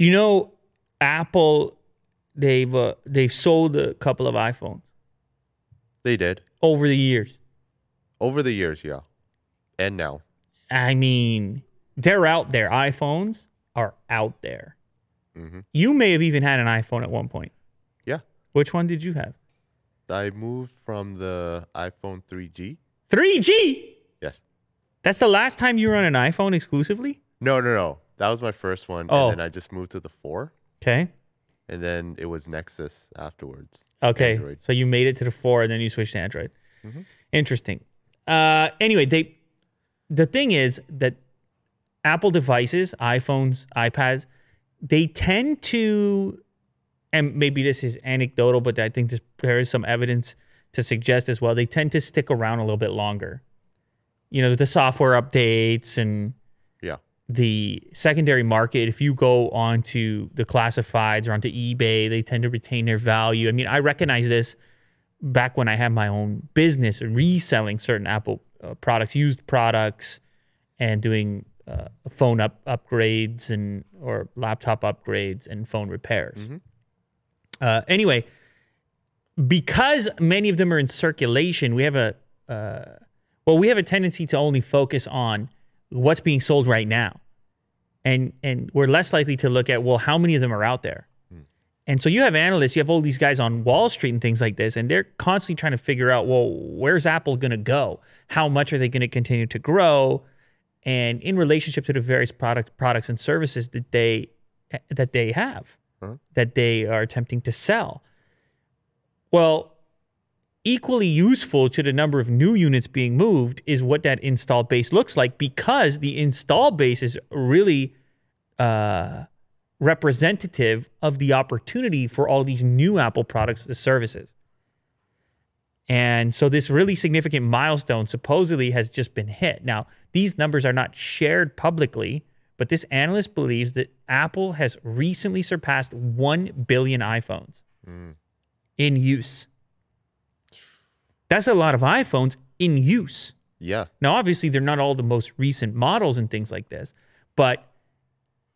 You know, Apple, they've uh, they've sold a couple of iPhones They did over the years. over the years, yeah, and now. I mean, they're out there. iPhones are out there. Mhm. You may have even had an iPhone at one point. Yeah, Which one did you have? I moved from the iPhone 3G. 3G. Yes. That's the last time you were on an iPhone exclusively? No, no, no. That was my first one, Oh. and then I just moved to the four, Okay. and then it was Nexus afterwards. Okay. Android. So you made it to the 4 and then you switched to Android. Mm-hmm. Interesting. Uh anyway, they the thing is that Apple devices, iPhones, iPads, they tend to and maybe this is anecdotal, but I think this, there is some evidence to suggest as well. They tend to stick around a little bit longer. You know, the software updates and. The secondary market, if you go onto the classifieds or onto eBay, they tend to retain their value. I mean, I recognize this back when I had my own business reselling certain Apple uh, products, used products, and doing uh, phone up upgrades and or laptop upgrades and phone repairs. Uh, anyway, because many of them are in circulation, we have a uh, well, we have a tendency to only focus on what's being sold right now, and and we're less likely to look at well, how many of them are out there. Hmm. And so you have analysts, you have all these guys on Wall Street and things like this, and they're constantly trying to figure out, well, where's Apple going to go? How much are they going to continue to grow? And in relationship to the various product products and services that they that they have, that they are attempting to sell. Well, equally useful to the number of new units being moved is what that install base looks like because the install base is really uh, representative of the opportunity for all these new Apple products and services. And so this really significant milestone supposedly has just been hit. Now, these numbers are not shared publicly, but this analyst believes that Apple has recently surpassed 1 billion iPhones in use. That's a lot of iPhones in use. Yeah. Now, obviously, they're not all the most recent models and things like this, but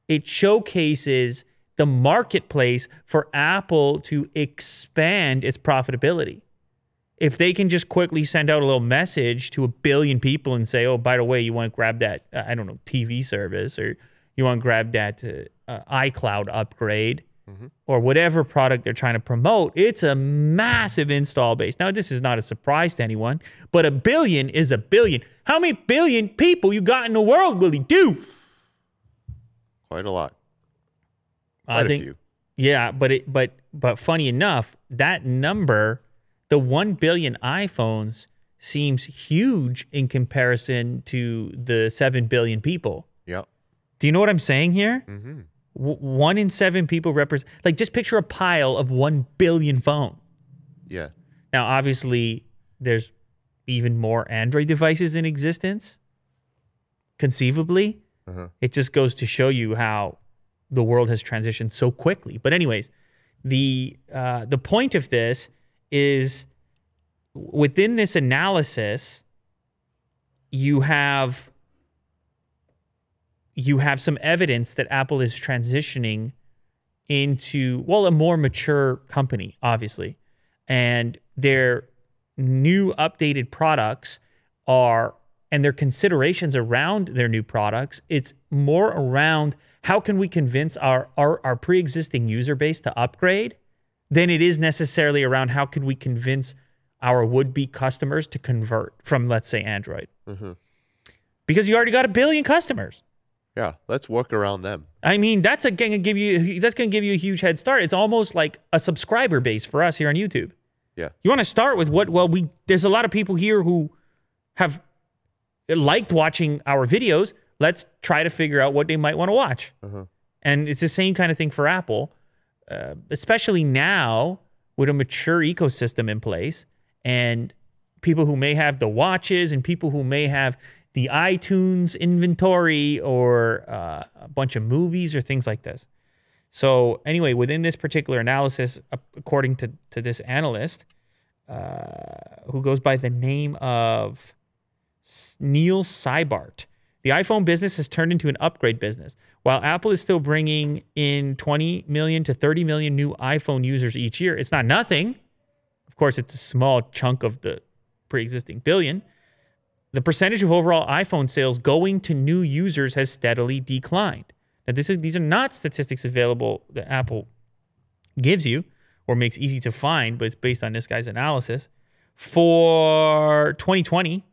it showcases the marketplace for Apple to expand its profitability. If they can just quickly send out a little message to a billion people and say, oh, by the way, you want to grab that, uh, I don't know, TV service or you want to grab that uh, uh, iCloud upgrade or whatever product they're trying to promote, it's a massive install base. Now, this is not a surprise to anyone, but a billion is a billion. How many billion people you got in the world, Willie? Do Quite a lot. I Quite a think, few. yeah, but it, but but funny enough, that number, the one billion iPhones, seems huge in comparison to the seven billion people. Yep. Do you know what I'm saying here? Mm-hmm. W- one in seven people represent. Like, just picture a pile of one billion phones. Yeah. Now, obviously, there's even more Android devices in existence. Conceivably, Uh-huh. it just goes to show you how the world has transitioned so quickly. But, anyways, the uh, the point of this is within this analysis, you have you have some evidence that Apple is transitioning into well a more mature company obviously. And their new updated products are and their considerations around their new products it's more around how can we convince our our, our pre-existing user base to upgrade than it is necessarily around how can we convince our would-be customers to convert from let's say android. Mm-hmm. Because you already got a billion customers Yeah. Let's work around them. I mean, that's a, gonna give you that's gonna give you a huge head start. It's almost like a subscriber base for us here on YouTube. Yeah. You want to start with what? Well, we there's a lot of people here who have liked watching our videos. Let's try to figure out what they might want to watch. And it's the same kind of thing for Apple, uh, especially now with a mature ecosystem in place and people who may have the watches and people who may have the iTunes inventory or uh, a bunch of movies or things like this. So anyway, within this particular analysis, according to, to this analyst, uh, who goes by the name of Neil Cybart, the iPhone business has turned into an upgrade business. While Apple is still bringing in 20 million to 30 million new iPhone users each year, it's not nothing. Of course, it's a small chunk of the pre existing billion. The percentage of overall iPhone sales going to new users has steadily declined. Now, this is, these are not statistics available that Apple gives you or makes easy to find, but it's based on this guy's analysis. For 2020,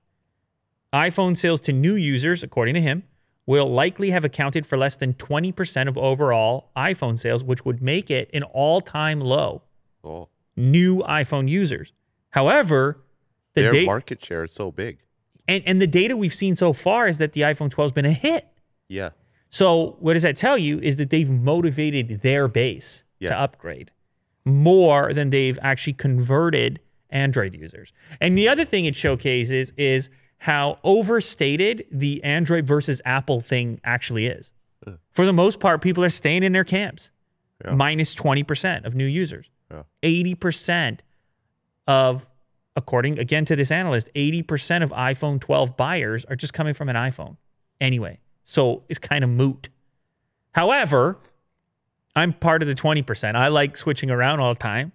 iPhone sales to new users, according to him, will likely have accounted for less than 20% of overall iPhone sales, which would make it an all time low. Oh, New iPhone users. However, the their data market share is so big. And, and the data we've seen so far is that the iPhone 12 has been a hit. Yeah. So what does that tell you is that they've motivated their base to upgrade more than they've actually converted Android users. And the other thing it showcases is how overstated the Android versus Apple thing actually is. For the most part, people are staying in their camps. Yeah. Minus 20% of new users. Yeah. 80% of according again to this analyst, 80% of iPhone 12 buyers are just coming from an iPhone anyway. So it's kind of moot. However, I'm part of the 20%. I like switching around all the time.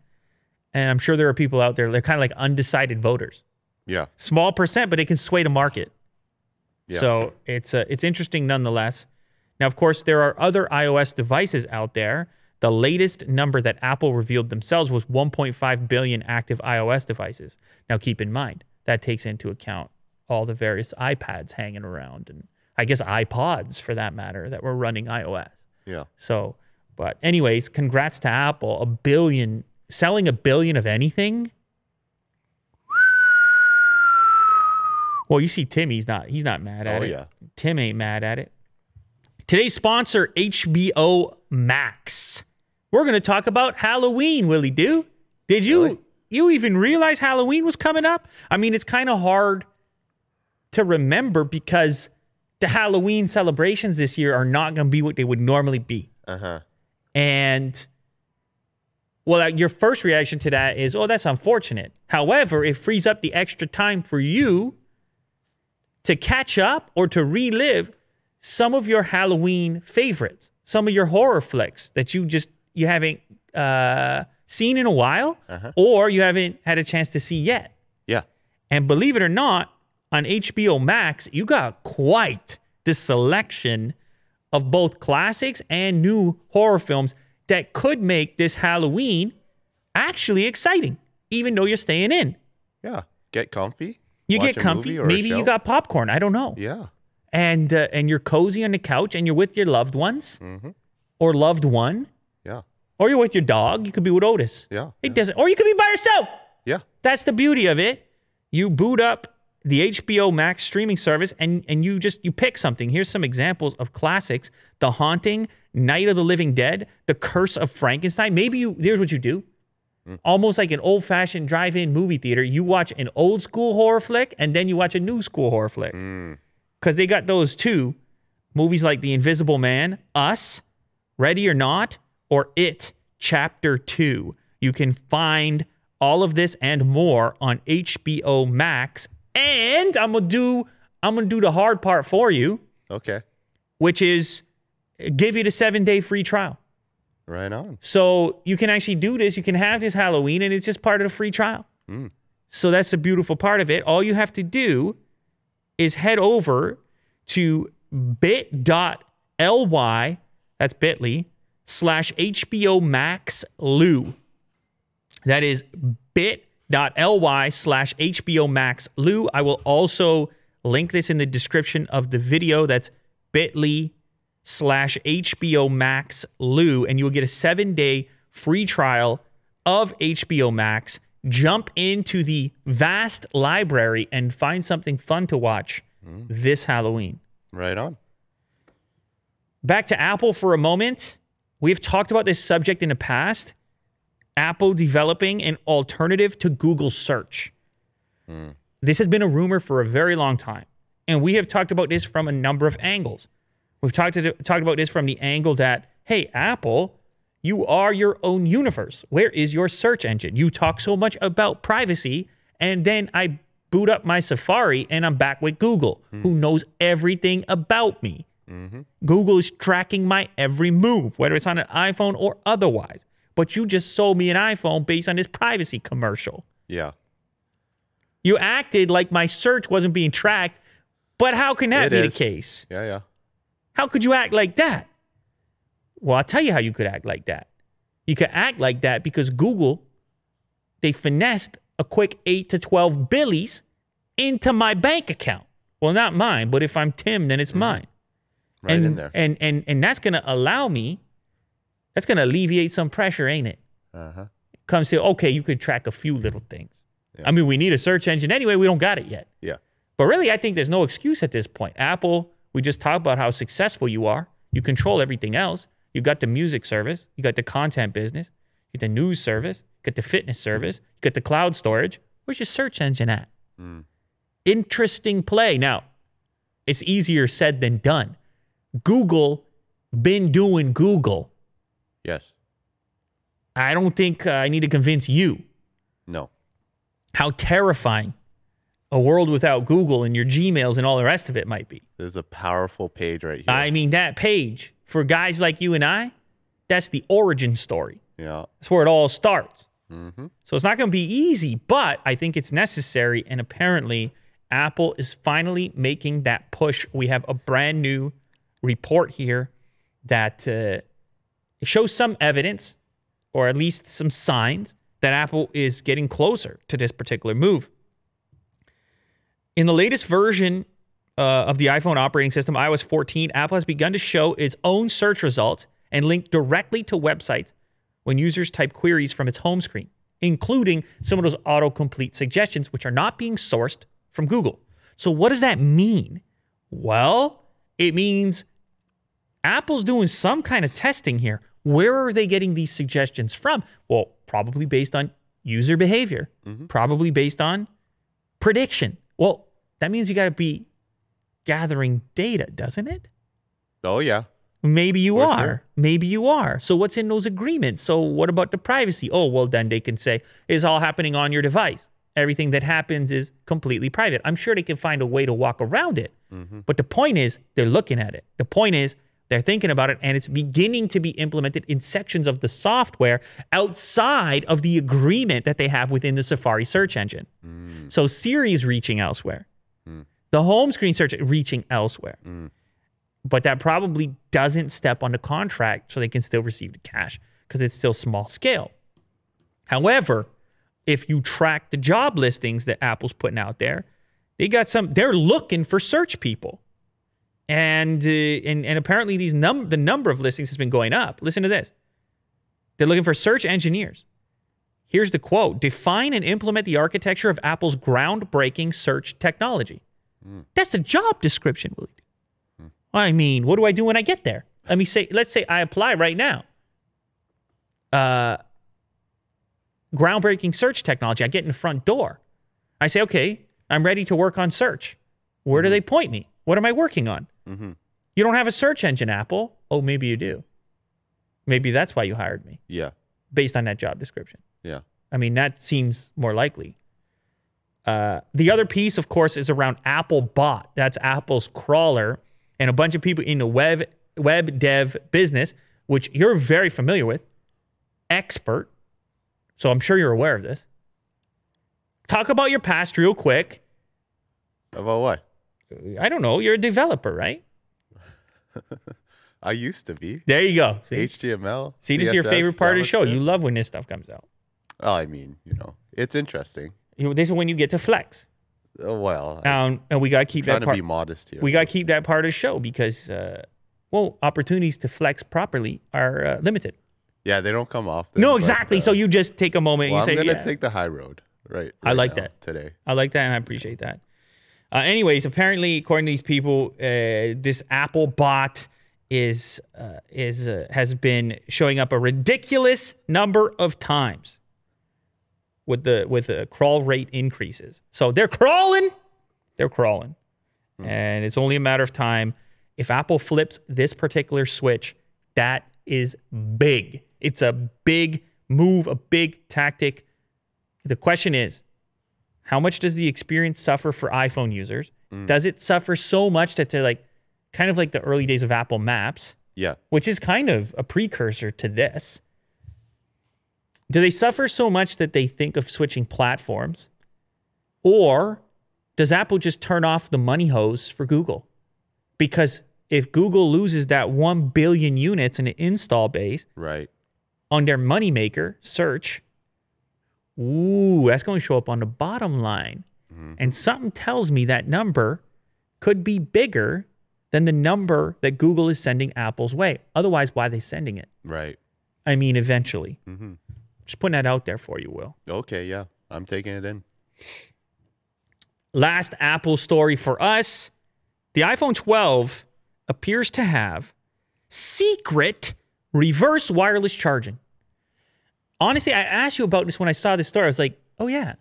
And I'm sure there are people out there, they're kind of like undecided voters. Yeah. Small percent, but it can sway the market. Yeah. So it's uh, it's interesting nonetheless. Now, of course, there are other iOS devices out there. The latest number that Apple revealed themselves was 1.5 billion active iOS devices. Now, keep in mind that takes into account all the various iPads hanging around, and I guess iPods for that matter that were running iOS. Yeah. So, but anyways, congrats to Apple. A billion selling a billion of anything. Well, you see Tim, he's not he's not mad at Oh, it. yeah. Tim ain't mad at it. Today's sponsor, HBO Max. We're gonna talk about Halloween, Willie Do. Did you Really? you even realize Halloween was coming up? I mean, it's kind of hard to remember because the Halloween celebrations this year are not going to be what they would normally be. Uh huh. And well, uh, your first reaction to that is, oh, that's unfortunate. However, it frees up the extra time for you to catch up or to relive some of your Halloween favorites, some of your horror flicks that you just you haven't uh, seen in a while, or you haven't had a chance to see yet. Yeah. And believe it or not, on HBO Max, you got quite the selection of both classics and new horror films that could make this Halloween actually exciting, even though you're staying in. Yeah. Get comfy. You get comfy. movie or a Maybe you got popcorn. I don't know. Yeah. And uh, and you're cozy on the couch and you're with your loved ones Mm-hmm. or loved one, Yeah. or you're with your dog. You could be with Otis. Yeah. It doesn't. Or you could be by yourself. Yeah. That's the beauty of it. You boot up the HBO Max streaming service and and you just you pick something. Here's some examples of classics: The Haunting, Night of the Living Dead, The Curse of Frankenstein. Maybe you here's what you do. Almost like an old-fashioned drive-in movie theater. You watch an old school horror flick and then you watch a new school horror flick. Cuz they got those two movies like The Invisible Man, Us, Ready or Not, or It Chapter 2. You can find all of this and more on HBO Max. And I'm going to do I'm to do the hard part for you, Okay. which is give you the 7-day free trial. Right on. So you can actually do this. You can have this Halloween, and it's just part of the free trial. Hmm. So that's the beautiful part of it. All you have to do is head over to bit.ly, that's bit.ly, slash HBO Max Lou. That is bit.ly slash HBO Max Lou. I will also link this in the description of the video. That's bit.ly slash HBO Max Lou, and you will get a seven day free trial of HBO Max. Jump into the vast library and find something fun to watch hmm. this Halloween. Right on. Back to Apple for a moment. We've talked about this subject in the past. Apple developing an alternative to Google search. Hmm. This has been a rumor for a very long time. And we have talked about this from a number of angles. We've talked, to, talked about this from the angle that, hey, Apple, you are your own universe. Where is your search engine? You talk so much about privacy, and then I boot up my Safari and I'm back with Google, hmm. who knows everything about me. Mm-hmm. Google is tracking my every move, whether it's on an iPhone or otherwise. But you just sold me an iPhone based on this privacy commercial. Yeah. You acted like my search wasn't being tracked, but how can that It be is. the case? Yeah. Yeah. How could you act like that? Well, I'll tell you how you could act like that. You could act like that because Google, they finessed a quick 8 to 12 billies into my bank account. Well, not mine, but if I'm Tim, then it's mine. Right and, in there. And and and that's gonna allow me, that's gonna alleviate some pressure, ain't it? Uh huh. Comes to okay, you could track a few little things. Yeah. I mean, we need a search engine anyway. We don't got it yet. Yeah. But really, I think there's no excuse at this point. Apple, we just talked about how successful you are. You control everything else. You got the music service, you got the content business, you got the news service, you got the fitness service, you got the cloud storage. Where's your search engine at? Interesting play. Now, it's easier said than done. Google been doing Google. Yes. I don't think uh, I need to convince you No. how terrifying a world without Google and your Gmails and all the rest of it might be. There's a powerful page right here. I mean, that page for guys like you and I, that's the origin story. yeah. That's where it all starts. Mm-hmm. So it's not going to be easy, but I think it's necessary. And apparently, Apple is finally making that push. We have a brand new report here that uh, shows some evidence, or at least some signs, that Apple is getting closer to this particular move. In the latest version uh, of the iPhone operating system, iOS 14, Apple has begun to show its own search results and link directly to websites when users type queries from its home screen, including some of those autocomplete suggestions, which are not being sourced from Google. So, what does that mean? Well, it means Apple's doing some kind of testing here. Where are they getting these suggestions from? Well, probably based on user behavior, probably based on prediction. Well, that means you got to be gathering data, doesn't it? Oh yeah. Maybe you For are. sure. Maybe you are. So what's in those agreements? So what about the privacy? Oh, well then they can say it's all happening on your device. Everything that happens is completely private. I'm sure they can find a way to walk around it. Mm-hmm. But the point is they're looking at it. The point is they're thinking about it and it's beginning to be implemented in sections of the software outside of the agreement that they have within the Safari search engine. Mm. So Siri is reaching elsewhere. The home screen search reaching elsewhere but that probably doesn't step on the contract so they can still receive the cash because it's still small scale. However, if you track the job listings that Apple's putting out there, they got some they're looking for search people. And uh, and and apparently these num the number of listings has been going up. Listen to this. They're looking for search engineers. Here's the quote Define and implement the architecture of Apple's groundbreaking search technology. That's the job description, Willie. Hmm. I mean, what do I do when I get there? Let me say, let's say I apply right now. Uh, groundbreaking search technology. I get in the front door. I say, okay, I'm ready to work on search. Where do mm-hmm. they point me? What am I working on? Mm-hmm. You don't have a search engine, Apple. Oh, maybe you do. Maybe that's why you hired me Yeah. based on that job description. Yeah. I mean, that seems more likely. Uh, the other piece, of course, is around Apple Bot. That's Apple's crawler, and a bunch of people in the web web dev business, which you're very familiar with, expert. So I'm sure you're aware of this. Talk about your past real quick. About what? I don't know. You're a developer, right? I used to be. There you go. See, HTML. See this is your favorite part of the show. You love when this stuff comes out. Oh, I mean, you know, it's interesting. You- This is when you get to flex. Oh, well, Um, and we gotta keep trying that to part. be modest here. we got to keep that part of the show because, uh, well, opportunities to flex properly are uh, limited. yeah, they don't come often. No, but, exactly. uh, so you just take a moment well, and I'm you say, gonna yeah, take the high road. Right. I like that. today. I like that and I appreciate that. Uh, anyways, apparently, according to these people, uh, this Apple bot is uh, is uh, has been showing up a ridiculous number of times with the with the crawl rate increases. So they're crawling, they're crawling, hmm. and it's only a matter of time. If Apple flips this particular switch, that is big. It's a big move, a big tactic. The question is, how much does the experience suffer for iPhone users? Hmm. Does it suffer so much that they're like, kind of like the early days of Apple Maps, Yeah. which is kind of a precursor to this. Do they suffer so much that they think of switching platforms? Or does Apple just turn off the money hose for Google? Because if Google loses that 1 billion units in an install base Right. on their moneymaker search, ooh, that's going to show up on the bottom line. And something tells me that number could be bigger than the number that Google is sending Apple's way. Otherwise, why are they sending it? Right. I mean, eventually. hmm Just putting that out there for you, Will. Okay. Yeah. I'm taking it in. Last Apple story for us the iPhone 12 appears to have secret reverse wireless charging. Honestly, I asked you about this when I saw this story. I was like, oh, yeah.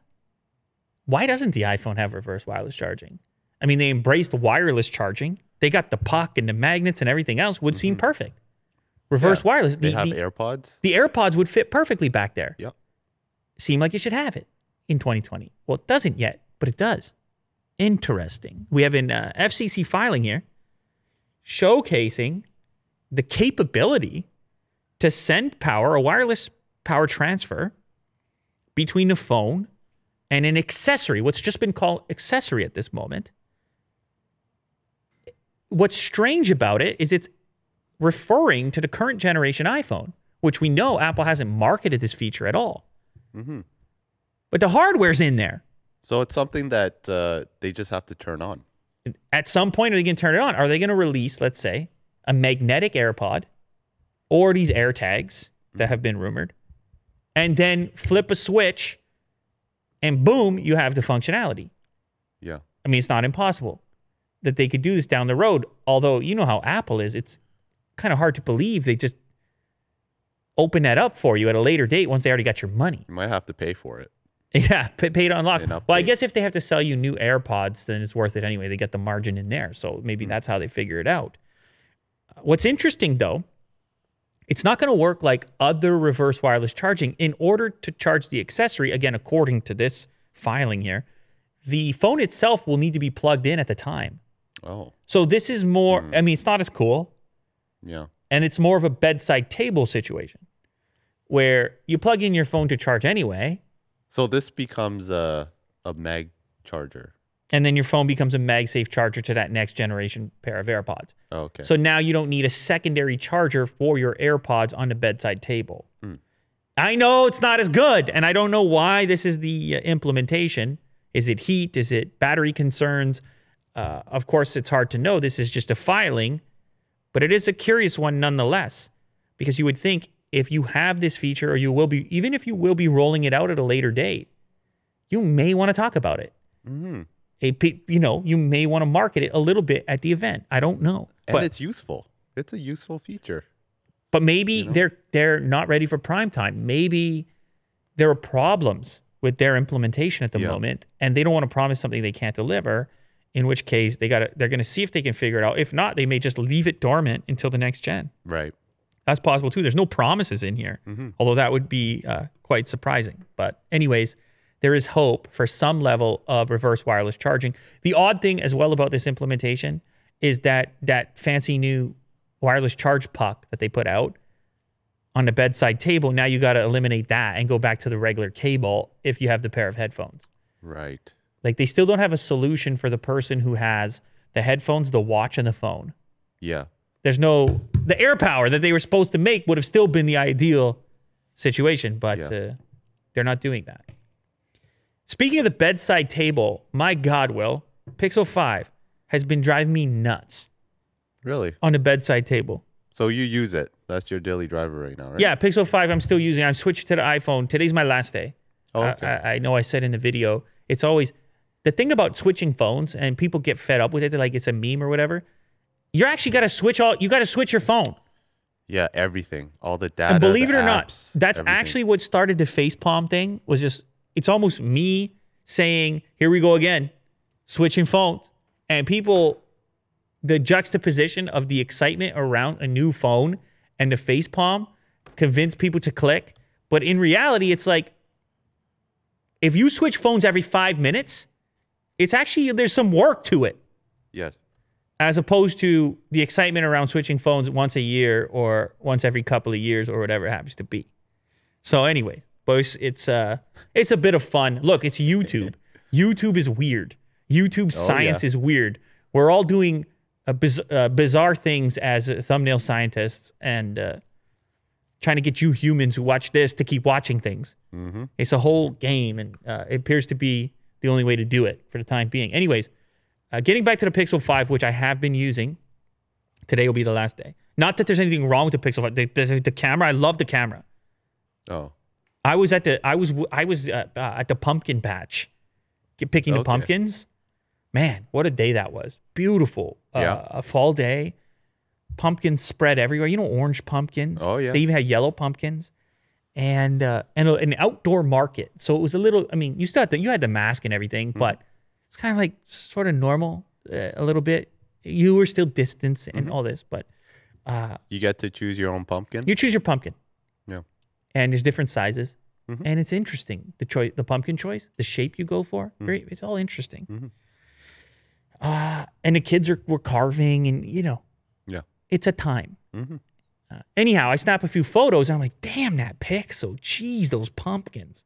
Why doesn't the iPhone have reverse wireless charging? I mean, they embraced wireless charging. They got the puck and the magnets and everything else would seem mm-hmm. perfect. Reverse Yeah. wireless. They The, have the, AirPods. the AirPods would fit perfectly back there. Yep. Seem like you should have it in 2020. Well, it doesn't yet, but it does. Interesting. We have an uh, FCC filing here showcasing the capability to send power, a wireless power transfer between a phone and an accessory, what's just been called accessory at this moment. What's strange about it is it's referring to the current generation iPhone, which we know Apple hasn't marketed this feature at all. hmm But the hardware's in there. So it's something that uh, they just have to turn on. At some point, are they going to turn it on? Are they going to release, let's say, a magnetic AirPod or these AirTags that have been rumored, and then flip a switch, and boom, you have the functionality? Yeah. I mean, it's not impossible that they could do this down the road. Although you know how Apple is, it's kind of hard to believe they just open that up for you at a later date once they already got your money. You might have to pay for it. Yeah, pay, pay to unlock. Well, I guess if they have to sell you new AirPods, then it's worth it anyway. They get the margin in there, so maybe Hmm. that's how they figure it out. What's interesting though, it's not going to work like other reverse wireless charging. In order to charge the accessory, again, according to this filing here, the phone itself will need to be plugged in at the time. Oh. So this is more. Hmm. I mean, it's not as cool Yeah. and it's more of a bedside table situation where you plug in your phone to charge anyway, So this becomes a a mag charger. and then your phone becomes a MagSafe charger to that next generation pair of AirPods. Oh, okay. So now you don't need a secondary charger for your AirPods on the bedside table. I know it's not as good, and I don't know why this is the uh, implementation. Is it heat? Is it battery concerns? Uh, of course, it's hard to know. This is just a filing, but it is a curious one nonetheless, because you would think if you have this feature, or you will be, even if you will be rolling it out at a later date, you may want to talk about it. hmm A, you know, you may want to market it a little bit at the event. I don't know, And but it's useful. It's a useful feature. but maybe they're they're not ready for prime time. Maybe there are problems with their implementation at the Yeah. moment, and they don't want to promise something they can't deliver. In which case, they got to they're going to see if they can figure it out. If not, they may just leave it dormant until the next gen. Right. That's possible too. There's no promises in here, although that would be uh, quite surprising. But, anyways, there is hope for some level of reverse wireless charging. The odd thing as well about this implementation is that that fancy new wireless charge puck that they put out on the bedside table, now you got to eliminate that and go back to the regular cable if you have the pair of headphones. Right. Like they still don't have a solution for the person who has the headphones, the watch, and the phone. Yeah. There's no the AirPower that they were supposed to make would have still been the ideal situation, but Yeah. uh, they're not doing that. Speaking of the bedside table, my God, Will Pixel Five has been driving me nuts Really. on the bedside table. So you use it. That's your daily driver right now, right? Yeah, Pixel Five. I'm still using. I've switched to the iPhone. Today's my last day. Oh, I- I, I know I said in the video, it's always the thing about switching phones, and people get fed up with it. They're like it's a meme or whatever. You're actually got to switch all. You got to switch your phone. yeah. Everything. All the data. And believe it or not, that's everything. actually what started the face palm thing. Was just it's almost me saying, "Here we go again, switching phones," and people, the juxtaposition of the excitement around a new phone and the face palm convinced people to click. But in reality, it's like if you switch phones every five minutes, it's actually there's some work to it. Yes. as opposed to the excitement around switching phones once a year or once every couple of years or whatever it happens to be. So, anyway, boys, it's uh, it's a bit of fun. Look, it's YouTube. YouTube is weird. YouTube science yeah. is weird. We're all doing uh, biz- uh, bizarre things as uh, thumbnail scientists and uh, trying to get you humans who watch this to keep watching things. Mm-hmm. It's a whole game, and uh, it appears to be the only way to do it for the time being. Anyways, uh, getting back to the Pixel 5, which I have been using, today will be the last day. Not that there's anything wrong with the Pixel 5. The, the, the camera, I love the camera. Oh, I was at the I was I was uh, uh, at the pumpkin patch, picking the pumpkins. Man, what a day that was! Beautiful, uh, Yeah. a fall day. Pumpkins spread everywhere. You know, orange pumpkins. Oh, yeah. They even had yellow pumpkins, and uh, and a- an outdoor market. So it was a little. I mean, you still had the, you had the mask and everything, Mm-hmm. but it's kind of like sort of normal uh, a little bit. You were still distance Mm-hmm. and all this, but uh, you get to choose your own pumpkin. you choose your pumpkin yeah. and there's different sizes Mhm. and it's interesting the choice the pumpkin choice the shape you go for Mm-hmm. very it's all interesting uh, and the kids are were carving and you know Yeah. it's a time Mhm. Uh, anyhow i snap a few photos and i'm like damn that pixel jeez those pumpkins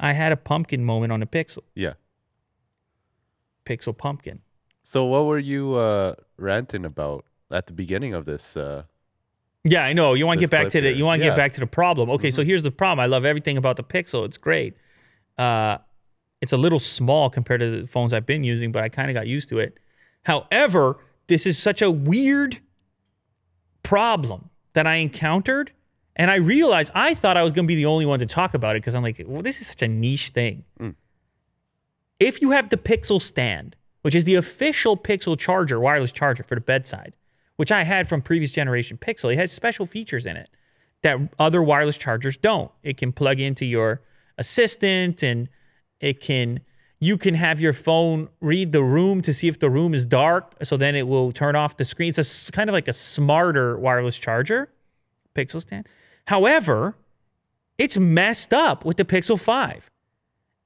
i had a pumpkin moment on the pixel Yeah. pixel pumpkin So what were you uh, ranting about at the beginning of this? Uh, Yeah, I know. You want to get back to the here. you want to Yeah. get back to the problem. Okay, so here's the problem. I love everything about the Pixel. It's great. Uh, it's a little small compared to the phones I've been using, but I kind of got used to it. However, this is such a weird problem that I encountered, and I realized I thought I was going to be the only one to talk about it because I'm like, well, this is such a niche thing. Mm. If you have the Pixel stand, which is the official Pixel charger, wireless charger for the bedside, which I had from previous generation Pixel, it has special features in it that other wireless chargers don't. It can plug into your assistant and it can you can have your phone read the room to see if the room is dark so then it will turn off the screen. It's a kind of like a smarter wireless charger, Pixel stand. However, it's messed up with the Pixel 5.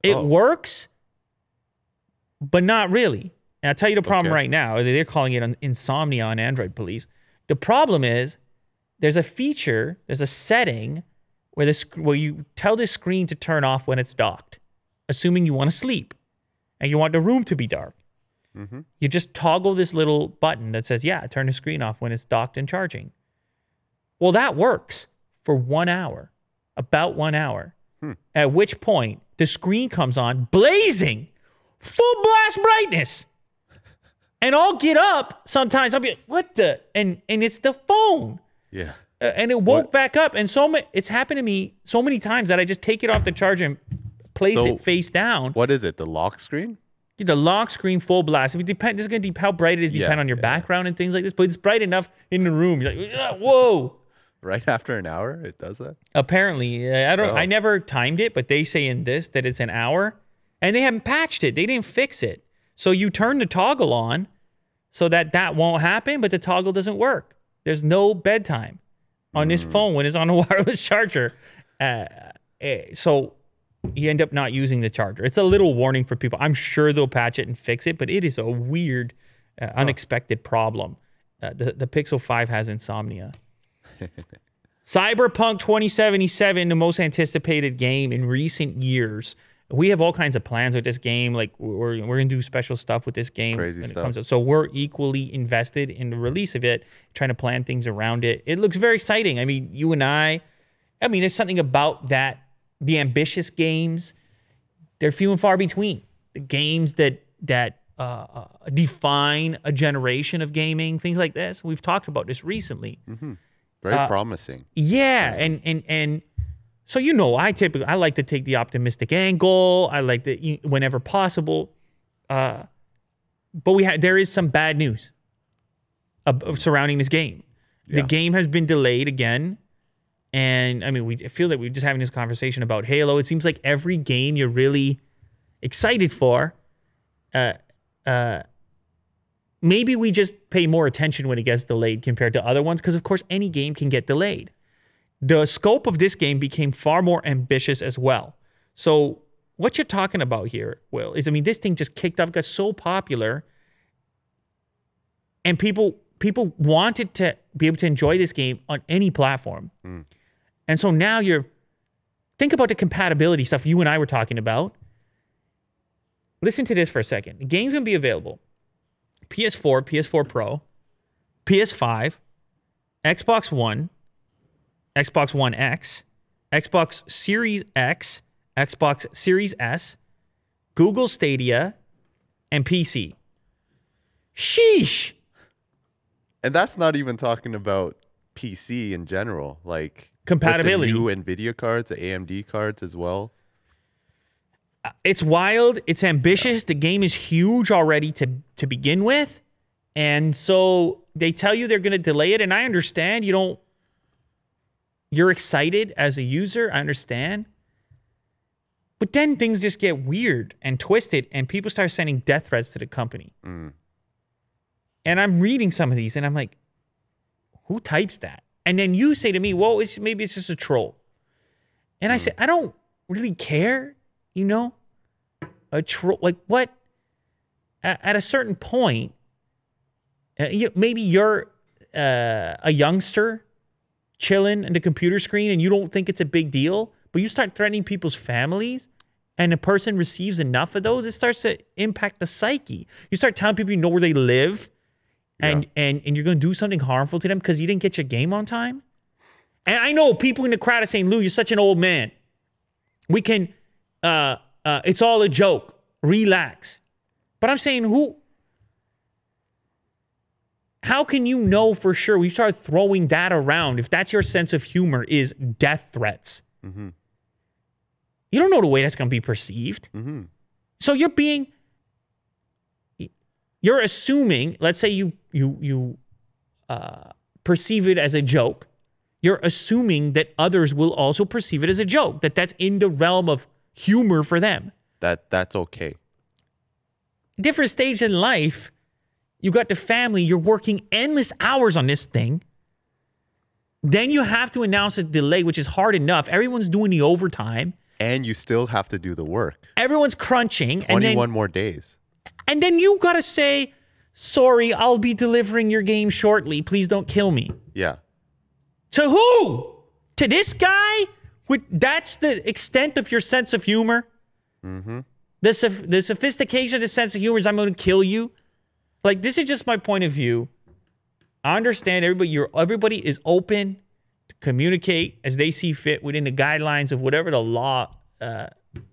It Oh. works but not really. And I'll tell you the problem Okay. right now. They're calling it an insomnia on Android police. The problem is there's a feature, there's a setting where the where you tell the screen to turn off when it's docked, assuming you want to sleep and you want the room to be dark. Mm-hmm. You just toggle this little button that says, "Yeah, turn the screen off when it's docked and charging." Well, that works for one hour, about one hour. At which point the screen comes on blazing, full blast brightness. And I'll get up sometimes. I'll be like, what the? And and it's the phone. yeah. Uh, and it woke back up. And so many, it's happened to me so many times that I just take it off the charger and place So- it face down. What is it? The lock screen? Get the lock screen full blast. I mean, depend. This is gonna depend how bright it is. Yeah, Depend on your yeah. background and things like this. But it's bright enough in the room. You're like, whoa. Right after an hour, it does that. Apparently, I don't. Oh. I never timed it, but they say in this that it's an hour, and they haven't patched it. They didn't fix it. So you turn the toggle on, so that that won't happen, but the toggle doesn't work. There's no bedtime on this Hmm. phone when it's on a wireless charger. Uh, eh, so you end up not using the charger. It's a little warning for people. I'm sure they'll patch it and fix it, but it is a weird, uh, unexpected problem. Uh, the the Pixel Five has insomnia. Cyberpunk 2077, the most anticipated game in recent years. We have all kinds of plans with this game. Like we're, we're gonna do special stuff with this game. Crazy when it comes out. so we're equally invested in the release of it, trying to plan things around it. It looks very exciting. I mean, you and I, I mean, there's something about that. The ambitious games, they're few and far between. The games that that uh, uh, define a generation of gaming, things like this. We've talked about this recently. Very Uh, promising. Yeah, and and and so you know, I typically I like to take the optimistic angle. I like to whenever possible. Uh, but we had there is some bad news surrounding this game. The game has been delayed again, and I mean, we feel that we're just having this conversation about Halo. It seems like every game you're really excited for, uh, uh, maybe we just pay more attention when it gets delayed compared to other ones because of course any game can get delayed the scope of this game became far more ambitious as well so what you're talking about here will is i mean this thing just kicked off got so popular and people people wanted to be able to enjoy this game on any platform. And so now you're think about the compatibility stuff you and I were talking about. Listen to this for a second. The game's gonna be available. PS4, PS4 Pro, PS5, Xbox One, Xbox One X, Xbox Series X, Xbox Series S, Google Stadia, and PC. Sheesh. And that's not even talking about PC in general, like Compatibility. new Nvidia cards, the AMD cards as well. Uh, it's wild. It's ambitious. The game is huge already to to begin with, and so they tell you they're going to delay it. And I understand you don't. You're excited as a user. I understand. But then things just get weird and twisted, and people start sending death threats to the company. Mm. And I'm reading some of these, and I'm like, who types that? And then you say to me, well, it's, maybe it's just a troll. And I say, I don't really care, you know? A troll, like what? At, at a certain point, uh, you, maybe you're uh, a youngster chilling in the computer screen and you don't think it's a big deal, but you start threatening people's families and a person receives enough of those, it starts to impact the psyche. You start telling people you know where they live and and and you're going to do something harmful to them because you didn't get your game on time. And I know people in the crowd are saying, "Lou, you're such an old man. We can, uh, uh, it's all a joke. Relax." But I'm saying, who? How can you know for sure? We start throwing that around. If that's your sense of humor, is death threats. You don't know the way that's going to be perceived. So you're being you're assuming let's say you you you uh, perceive it as a joke you're assuming that others will also perceive it as a joke that that's in the realm of humor for them That that's okay. different stage in life you got the family you're working endless hours on this thing then you have to announce a delay which is hard enough everyone's doing the overtime And you still have to do the work. everyone's crunching and then 21 more days. And then you gotta say, sorry, I'll be delivering your game shortly. Please don't kill me. Yeah. To who? To this guy? With that's the extent of your sense of humor? Mm-hmm. The, the sophistication of the sense of humor is I'm gonna kill you. Like this is just my point of view. I understand everybody you're everybody is open to communicate as they see fit within the guidelines of whatever the law uh,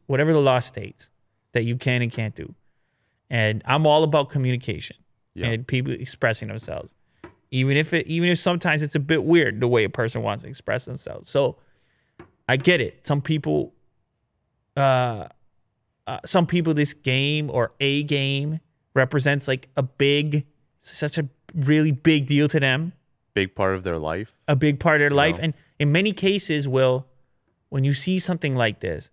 whatever the law states that you can and can't do. And I'm all about communication Yeah. and people expressing themselves. Even if it even if sometimes it's a bit weird the way a person wants to express themselves. So I get it. Some people uh, uh some people this game or a game represents like a big such a really big deal to them Big part of their life. a big part of their life. know? And in many cases, will when you see something like this,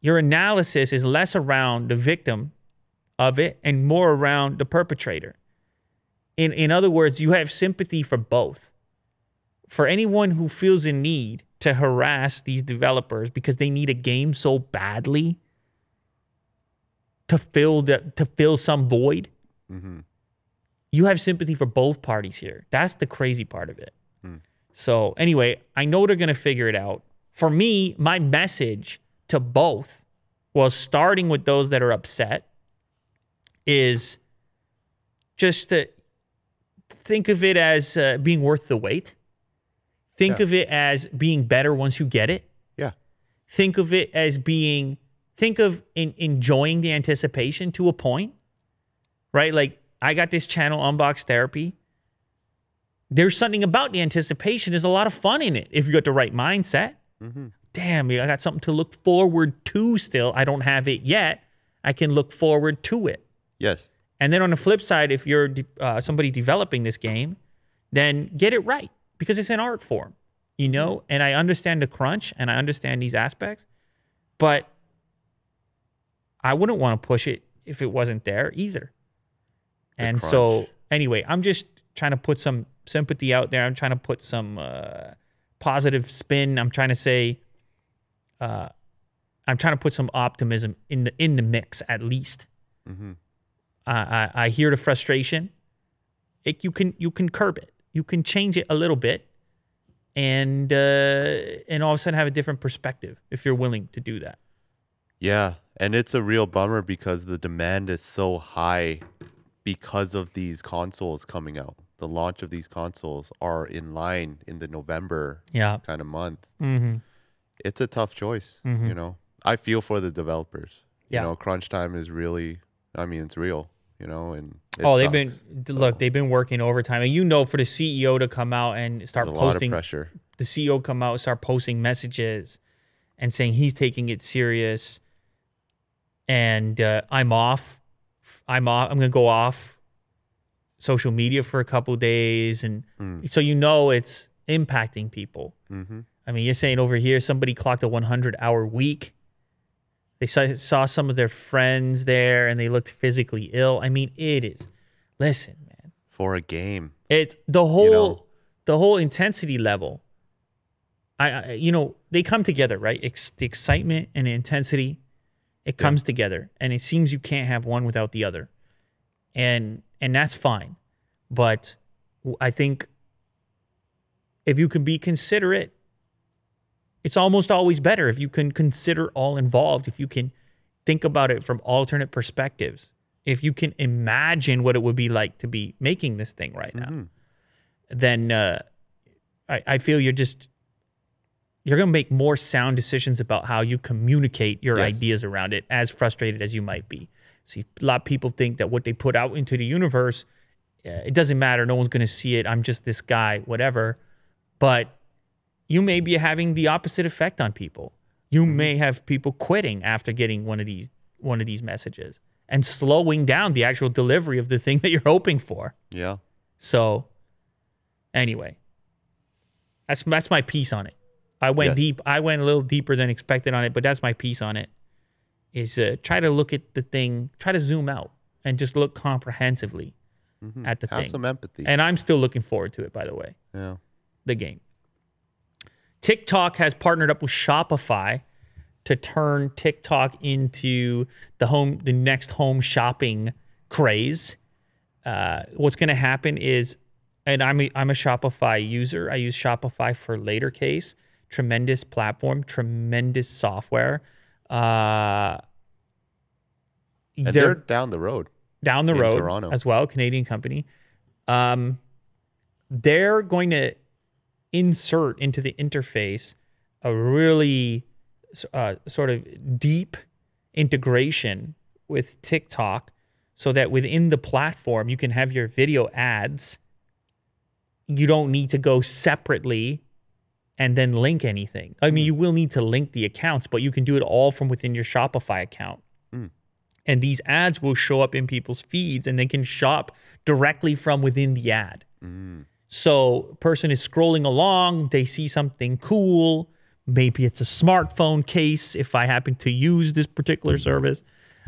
your analysis is less around the victim of it and more around the perpetrator. In in other words, you have sympathy for both. For anyone who feels a need to harass these developers because they need a game so badly to fill the to fill some void. Mm-hmm. You have sympathy for both parties here. That's the crazy part of it. Hmm. So anyway, I know they're gonna figure it out. For me, my message to both was starting with those that are upset is just to think of it as uh, being worth the wait. Think Yeah. of it as being better once you get it. Yeah. Think of it as being think of in, enjoying the anticipation to a point. Right? Like I got this channel unbox therapy there's something about the anticipation. There's a lot of fun in it if you got the right mindset. Damn, I got something to look forward to still. I don't have it yet. I can look forward to it. Yes. And then on the flip side, if you're uh, somebody developing this game, then get it right because it's an art form, you know? And I understand the crunch and I understand these aspects, but I wouldn't want to push it if it wasn't there either. and so, anyway, I'm just trying to put some sympathy out there. I'm trying to put some uh, positive spin. I'm trying to say, uh, I'm trying to put some optimism in the in the mix at least. I, I I hear the frustration. it, you can you can curb it. You can change it a little bit, and uh, and all of a sudden have a different perspective if you're willing to do that. Yeah, and it's a real bummer because the demand is so high because of these consoles coming out. The launch of these consoles are in line in the November Yeah. kind of month. Mm-hmm. It's a tough choice, you know. I feel for the developers. Yeah. You know, crunch time is really I mean, it's real, you know, and Oh, they've been sucks. look. They've been working overtime, and you know, for the CEO to come out and start There's a lot of posting, pressure. the CEO come out and start posting messages and saying he's taking it serious, and uh, I'm off. I'm off. I'm gonna go off social media for a couple days, and so you know it's impacting people. Mm-hmm. I mean, you're saying over here somebody clocked a 100 hour week. They saw, saw some of their friends there and they looked physically ill. I mean, it is. Listen, man, For a game. it's the whole know. the whole intensity level. I, I you know they come together, right? It's the excitement and the intensity, it comes together, and it seems you can't have one without the other, and and that's fine. But I think if you can be considerate, it's almost always better if you can consider all involved. If you can think about it from alternate perspectives. If you can imagine what it would be like to be making this thing right now then uh, I, I feel you're just you're going to make more sound decisions about how you communicate your Yes. ideas around it as frustrated as you might be see a lot of people think that what they put out into the universe uh, it doesn't matter no one's going to see it i'm just this guy whatever but you may be having the opposite effect on people you may have people quitting after getting one of these one of these messages and slowing down the actual delivery of the thing that you're hoping for Yeah. so, anyway, that's that's my piece on it. I went Yes. deep. I went a little deeper than expected on it, but that's my piece on it. Is uh, try to look at the thing, try to zoom out, and just look comprehensively at the Have thing. some empathy. And I'm still looking forward to it. By the way, yeah. the game. TikTok has partnered up with Shopify to turn TikTok into the home, the next home shopping craze. Uh, what's going to happen is, and I'm a, I'm a Shopify user. I use Shopify for later case. Tremendous platform, tremendous software. Uh, they're- they're, down the road. down the in road Toronto. as well, Canadian company. Um, they're going to insert into the interface a really uh, sort of deep integration with TikTok so that within the platform you can have your video ads. You don't need to go separately and then link anything. I mean, hmm. you will need to link the accounts, but you can do it all from within your Shopify account hmm. and these ads will show up in people's feeds and they can shop directly from within the ad. Hmm. So, person is scrolling along, they see something cool, maybe it's a smartphone case if I happen to use this particular service.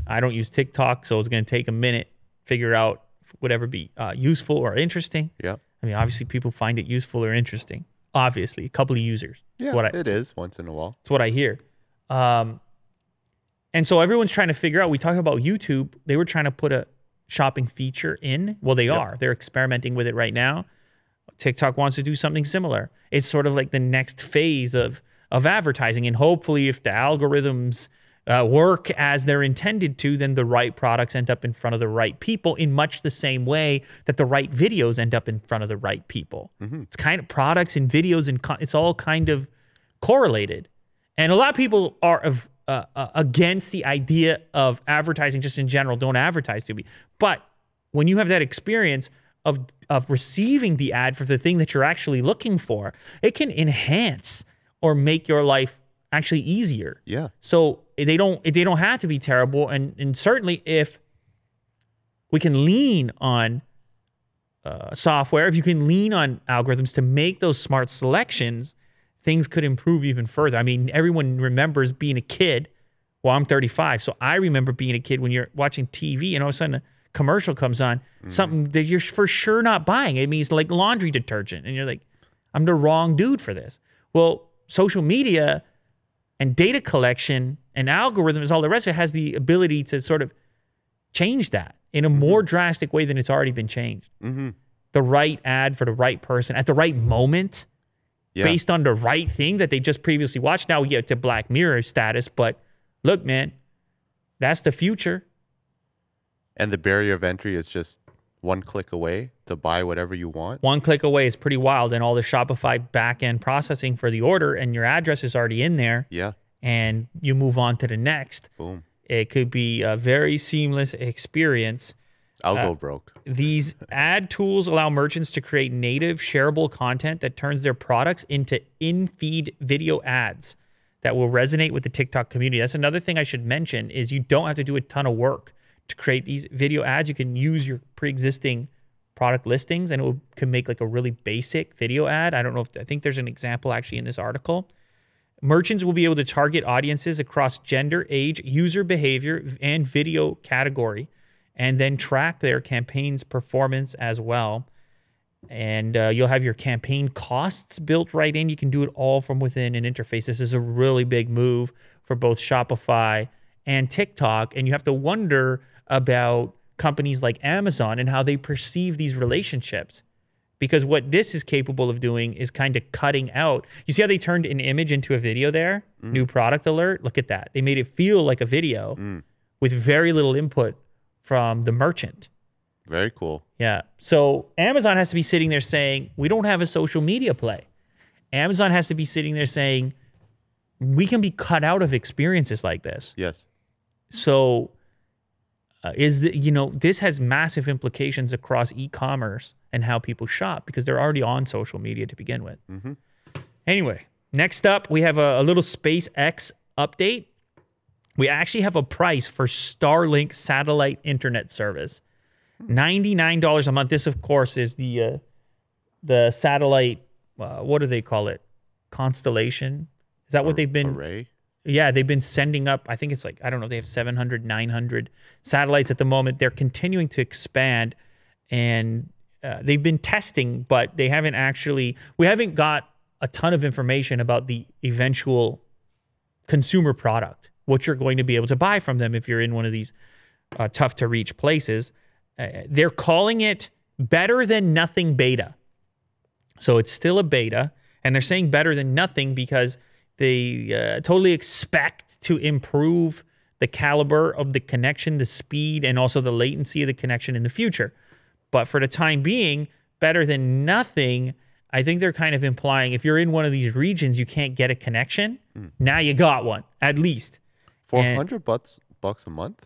I don't use TikTok, so it's going to take a minute figure out whatever be uh, useful or interesting. Yeah. I mean, obviously people find it useful or interesting. Obviously, a couple of users. Yeah. I, it is once in a while. that's what I hear. Um, and so everyone's trying to figure out. We talk about YouTube. They were trying to put a shopping feature in. Well, they are. They're experimenting with it right now. TikTok wants to do something similar. It's sort of like the next phase of of advertising, and hopefully, if the algorithms uh, work as they're intended to, then the right products end up in front of the right people in much the same way that the right videos end up in front of the right people. It's kind of products and videos and con- it's all kind of correlated. And a lot of people are of, uh, uh, against the idea of advertising just in general. Don't advertise to me. But when you have that experience of of receiving the ad for the thing that you're actually looking for, it can enhance or make your life actually easier. Yeah. So they don't they don't have to be terrible, and and certainly if we can lean on uh, software, if you can lean on algorithms to make those smart selections, things could improve even further. I mean, everyone remembers being a kid. Well, I'm 35, so I remember being a kid when you're watching TV and all of a sudden commercial comes on, something that you're for sure not buying. It means like laundry detergent, and you're like, I'm the wrong dude for this. Well, social media and data collection and algorithms, all the rest of it has the ability to sort of change that in a more drastic way than it's already been changed. Mm-hmm. the right ad for the right person at the right moment Yeah. based on the right thing that they just previously watched. Now we get to Black Mirror status, but look, man, that's the future. And the barrier of entry is just one click away to buy whatever you want. One click away is pretty wild, and all the Shopify back end processing for the order, and your address is already in there, Yeah. and you move on to the next. Boom. It could be a very seamless experience. I'll Uh, go broke. These ad tools allow merchants to create native shareable content that turns their products into in-feed video ads that will resonate with the TikTok community. That's another thing I should mention is you don't have to do a ton of work to create these video ads. You can use your pre-existing product listings and it will, can make like a really basic video ad. I don't know if I think there's an example actually in this article. Merchants will be able to target audiences across gender, age, user behavior, and video category, and then track their campaign's performance as well. And uh, you'll have your campaign costs built right in. You can do it all from within an interface. This is a really big move for both Shopify and TikTok. And you have to wonder about companies like Amazon and how they perceive these relationships because what this is capable of doing is kind of cutting out. You see how they turned an image into a video there? Mm. New product alert. Look at that. They made it feel like a video mm. with very little input from the merchant. Very cool. Yeah. So Amazon has to be sitting there saying, we don't have a social media play. Amazon has to be sitting there saying, we can be cut out of experiences like this. Yes. So, uh, is the, you know this has massive implications across e-commerce and how people shop because they're already on social media to begin with. Anyway, next up we have a, a little SpaceX update. We actually have a price for Starlink satellite internet service, ninety nine dollars a month. This, of course, is the uh, the satellite. Uh, what do they call it? Constellation. Is that what they've been? Array. Yeah, they've been sending up, I think it's like, I don't know, they have 700, 900 satellites at the moment. They're continuing to expand and uh, they've been testing, but they haven't actually, we haven't got a ton of information about the eventual consumer product, what you're going to be able to buy from them if you're in one of these uh, tough to reach places. Uh, they're calling it better than nothing beta. So it's still a beta, and they're saying better than nothing because they uh, totally expect to improve the caliber of the connection, the speed, and also the latency of the connection in the future. But for the time being, better than nothing. I think they're kind of implying if you're in one of these regions, you can't get a connection. Now you got one, at least Four hundred bucks bucks a month.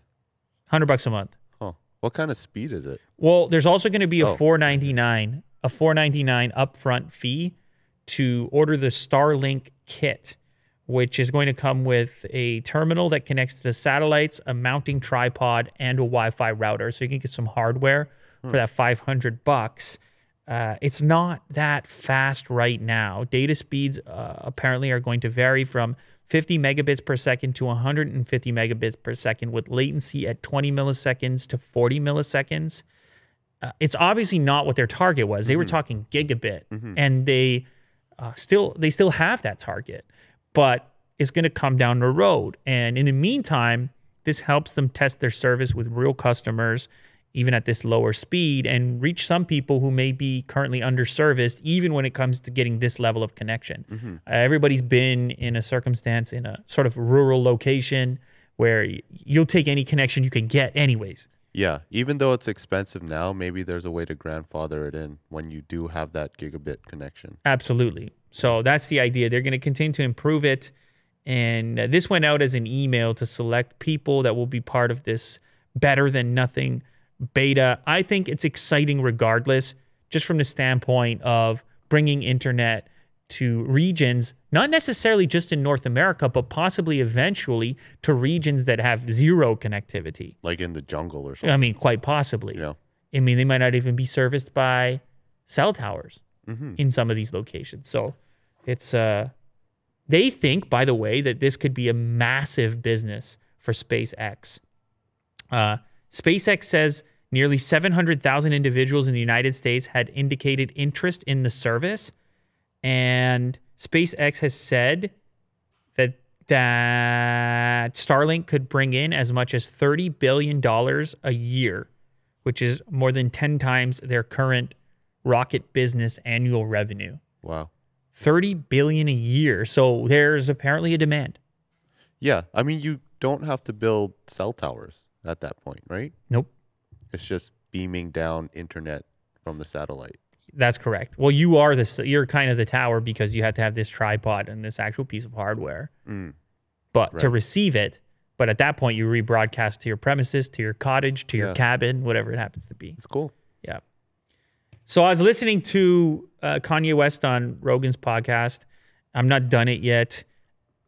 hundred bucks a month. Huh. What kind of speed is it? Well, there's also going to be a Oh. 499, a 499 upfront fee to order the Starlink kit, which is going to come with a terminal that connects to the satellites, a mounting tripod, and a Wi-Fi router. So you can get some hardware for that 500 bucks. Uh, it's not that fast right now. Data speeds uh, apparently are going to vary from 50 megabits per second to 150 megabits per second, with latency at 20 milliseconds to 40 milliseconds. Uh, it's obviously not what their target was. They were talking gigabit, and they uh, still they still have that target, but it's going to come down the road. And in the meantime, this helps them test their service with real customers, even at this lower speed, and reach some people who may be currently underserviced, even when it comes to getting this level of connection. Uh, everybody's been in a circumstance in a sort of rural location where you'll take any connection you can get, anyways. Yeah. Even though it's expensive now, maybe there's a way to grandfather it in when you do have that gigabit connection. Absolutely. So that's the idea. They're going to continue to improve it. And uh, this went out as an email to select people that will be part of this better than nothing beta. I think it's exciting regardless, just from the standpoint of bringing internet to regions, not necessarily just in North America, but possibly eventually to regions that have zero connectivity. Like in the jungle or something. I mean, quite possibly. Yeah. I mean, they might not even be serviced by cell towers in some of these locations. So it's uh they think, by the way, that this could be a massive business for SpaceX. Uh, SpaceX says nearly 700,000 individuals in the United States had indicated interest in the service, and SpaceX has said that that Starlink could bring in as much as 30 billion dollars a year, which is more than 10 times their current Rocket Business annual revenue. Wow. 30 billion a year. So there's apparently a demand. Yeah, I mean, you don't have to build cell towers at that point, right? Nope. It's just beaming down internet from the satellite. That's correct. Well, you are this you're kind of the tower because you have to have this tripod and this actual piece of hardware. Mm. But to receive it, but at that point you rebroadcast to your premises, to your cottage, to your Yeah. cabin, whatever it happens to be. It's cool. Yeah. So I was listening to uh, Kanye West on Rogan's podcast. I'm not done it yet.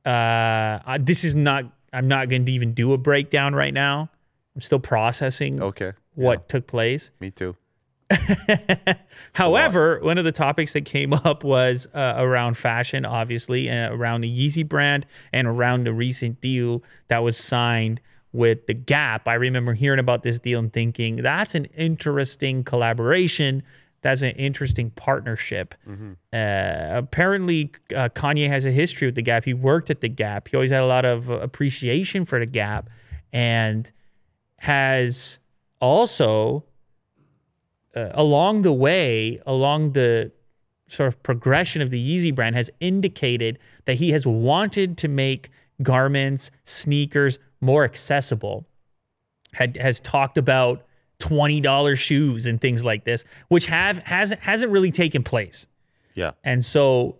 Uh, I, this is not. I'm not going to even do a breakdown right now. I'm still processing Okay. what took place. Me too. However, one of the topics that came up was uh, around fashion, obviously, and around the Yeezy brand and around the recent deal that was signed with the Gap. I remember hearing about this deal and thinking that's an interesting collaboration. That's an interesting partnership. Uh, apparently, uh, Kanye has a history with the Gap. He worked at the Gap. He always had a lot of appreciation for the Gap, and has also uh, along the way, along the sort of progression of the Yeezy brand, has indicated that he has wanted to make garments, sneakers more accessible. Had has talked about twenty dollars shoes and things like this, which have hasn't hasn't really taken place. Yeah. And so,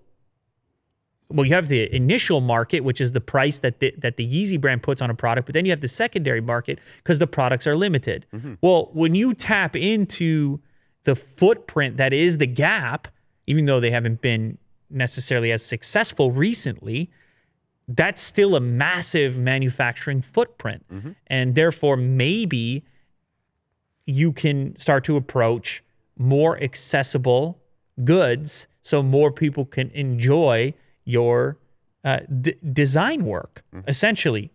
well, you have the initial market, which is the price that the, that the Yeezy brand puts on a product, but then you have the secondary market because the products are limited. Mm-hmm. Well, when you tap into the footprint that is the Gap, even though they haven't been necessarily as successful recently, that's still a massive manufacturing footprint, mm-hmm. and therefore maybe you can start to approach more accessible goods so more people can enjoy your uh, d- design work. Essentially,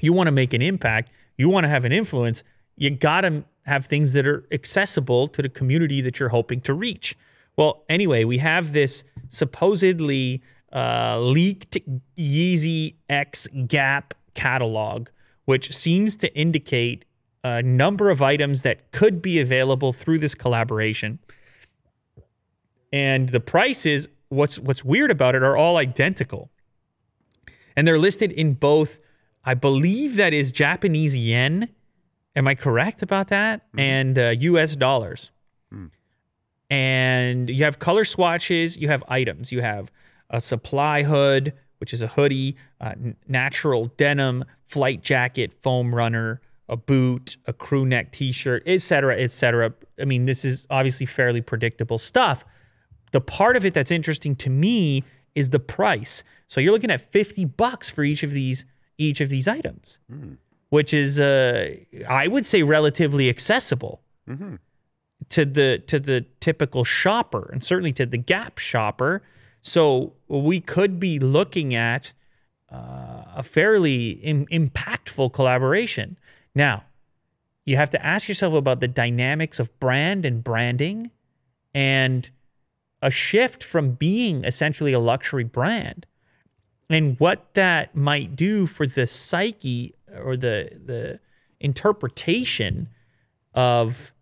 you want to make an impact, you want to have an influence, you got to have things that are accessible to the community that you're hoping to reach. Well, anyway, we have this supposedly uh, leaked Yeezy X Gap catalog, which seems to indicate a number of items that could be available through this collaboration. And the prices, what's what's weird about it, are all identical. And they're listed in both, I believe that is Japanese yen. Am I correct about that? And uh, US dollars. And you have color swatches, you have items. You have a supply hood, which is a hoodie, uh, natural denim, flight jacket, foam runner, a boot, a crew neck t-shirt, etc., etc. I mean, this is obviously fairly predictable stuff. The part of it that's interesting to me is the price. So you're looking at 50 bucks for each of these each of these items, which is uh, I would say relatively accessible to the to the typical shopper and certainly to the Gap shopper. So we could be looking at uh, a fairly Im- impactful collaboration. Now, you have to ask yourself about the dynamics of brand and branding and a shift from being essentially a luxury brand and what that might do for the psyche or the the interpretation of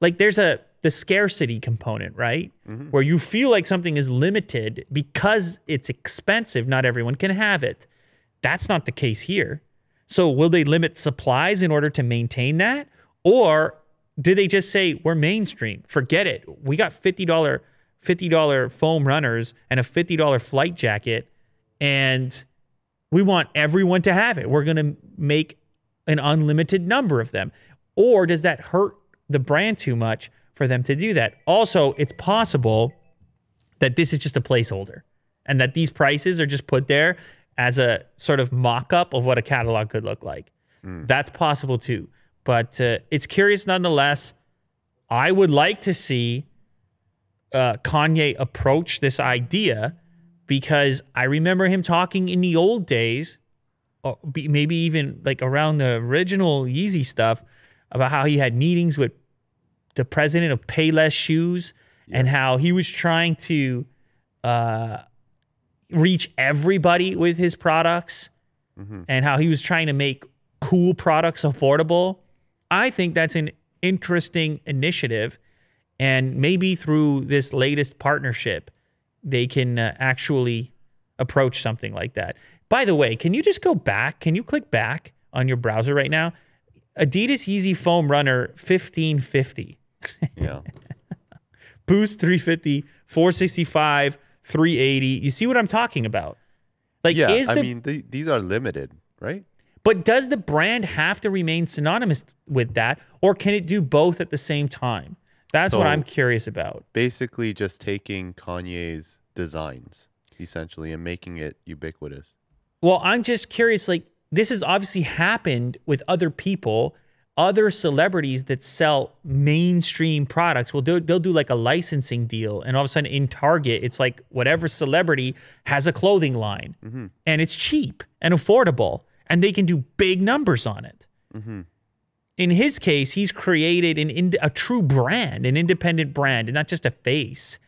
like there's a the scarcity component, right? Mm-hmm. Where you feel like something is limited because it's expensive, not everyone can have it. That's not the case here. So will they limit supplies in order to maintain that? Or do they just say we're mainstream? Forget it. We got $50 $50 foam runners and a $50 flight jacket and we want everyone to have it. We're going to make an unlimited number of them. Or does that hurt the brand too much for them to do that? Also, it's possible that this is just a placeholder and that these prices are just put there as a sort of mock up of what a catalog could look like. That's possible too. But uh, it's curious nonetheless. I would like to see uh, Kanye approach this idea because I remember him talking in the old days, or maybe even like around the original Yeezy stuff, about how he had meetings with the president of Payless Shoes and how he was trying to uh, reach everybody with his products and how he was trying to make cool products affordable. I think that's an interesting initiative. And maybe through this latest partnership, they can uh, actually approach something like that. By the way, can you just go back? Can you click back on your browser right now? Adidas Yeezy Foam Runner 1550. Yeah. Boost 350, 465, 380. You see what I'm talking about? Like yeah. is I mean, th- these are limited, right? but does the brand have to remain synonymous with that or can it do both at the same time? That's what I'm curious about. Basically, just taking Kanye's designs essentially and making it ubiquitous. Well, I'm just curious. Like, this has obviously happened with other people, other celebrities that sell mainstream products. Well, they'll, they'll do like a licensing deal, and all of a sudden in Target, it's like whatever celebrity has a clothing line, mm-hmm. and it's cheap and affordable, and they can do big numbers on it. Mm-hmm. In his case, he's created an ind- a true brand, an independent brand, and not just a face.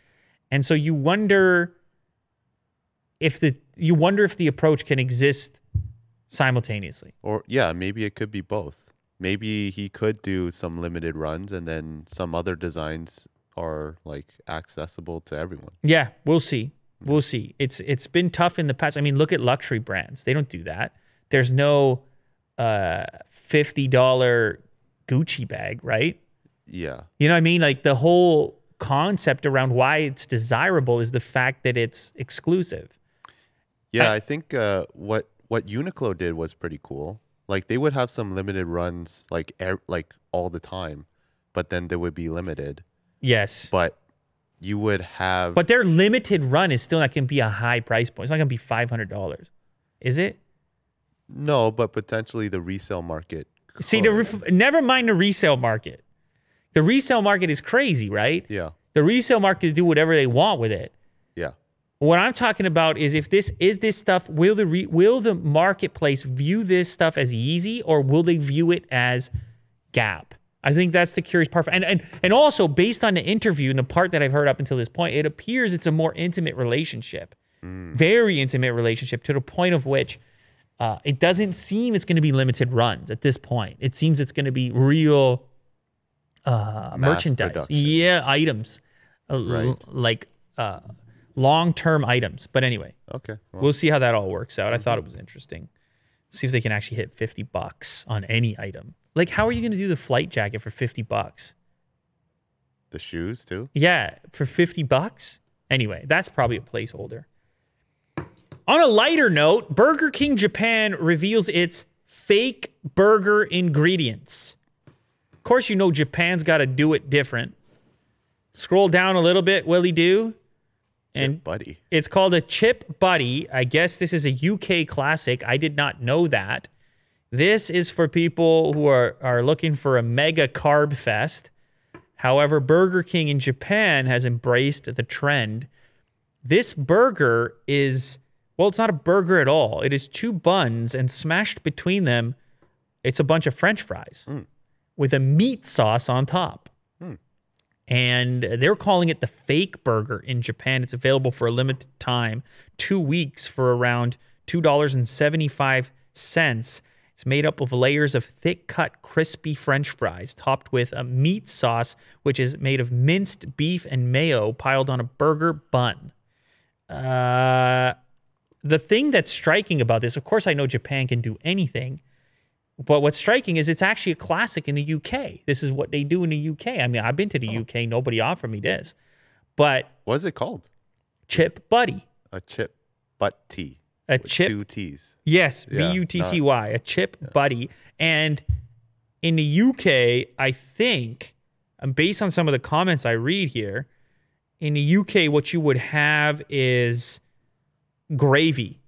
And so you wonder if the you wonder if the approach can exist simultaneously. Or yeah, maybe it could be both. Maybe he could do some limited runs and then some other designs are like accessible to everyone. Yeah, we'll see. We'll see. It's it's been tough in the past. I mean, look at luxury brands. They don't do that. There's no uh fifty dollar Gucci bag, right? Yeah. You know what I mean? Like the whole concept around why it's desirable is the fact that it's exclusive. Yeah, I- I, think uh, what what Uniqlo did was pretty cool. Like they would have some limited runs like er- like all the time, but then they would be limited. Yes. But you would have But their limited run is still not going to be a high price point. It's not going to be five hundred dollars, is it? no, but potentially the resale market. See, the re- never mind the resale market. The resale market is crazy, right? yeah, The resale market can do whatever they want with it. What I'm talking about is if this is this stuff, will the re, will the marketplace view this stuff as Yeezy or will they view it as gap? I think that's the curious part. And and and also based on the interview and the part that I've heard up until this point, it appears it's a more intimate relationship, very intimate relationship to the point of which uh, it doesn't seem it's going to be limited runs at this point. It seems it's going to be real uh, merchandise, production. yeah, items, uh, l- Right. like uh, long-term items. But anyway, okay. Well, we'll see how that all works out. I thought Mm-hmm. it was interesting. See if they can actually hit fifty bucks on any item. Like, how are you going to do the flight jacket for fifty bucks? the shoes too. Yeah, for 50 bucks? Anyway, that's probably a placeholder. On a lighter note, Burger King Japan reveals its fake burger ingredients. Of course, you know Japan's got to do it different. Scroll down a little bit, Willie do. And Chip butty. it's called a Chip Butty. I guess this is a UK classic. I did not know that. This is for people who are, are looking for a mega carb fest. However, Burger King in Japan has embraced the trend. This burger is, well, it's not a burger at all. It is two buns, and smashed between them, it's a bunch of french fries hmm. with a meat sauce on top hmm. And they're calling it the fake burger in Japan. It's available for a limited time, two weeks for around $2.75. It's made up of layers of thick cut, crispy French fries topped with a meat sauce, which is made of minced beef and mayo piled on a burger bun. Uh, the thing that's striking about this, of course, I know Japan can do anything. But what's striking is it's actually a classic in the UK. This is what they do in the UK. I mean, I've been to the oh. UK. Nobody offered me this. But What is it called? Chip Butty, A chip butty. a chip, Two T's. yes, Yeah, B U T T Y, a Chip Buddy. And in the UK, I think, and based on some of the comments I read here, in the UK, what you would have is gravy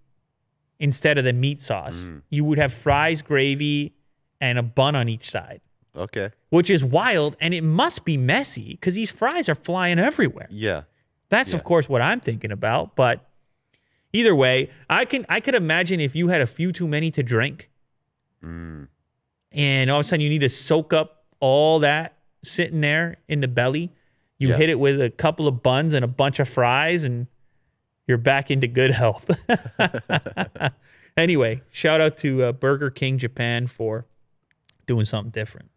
instead of the meat sauce. Mm. You would have fries, gravy, and a bun on each side. Okay. which is wild and it must be messy because these fries are flying everywhere. Yeah. That's of course what I'm thinking about, but either way, I can I could imagine if you had a few too many to drink mm. and all of a sudden you need to soak up all that sitting there in the belly. You Yeah. hit it with a couple of buns and a bunch of fries and you're back into good health. anyway, shout out to uh, Burger King Japan for doing something different.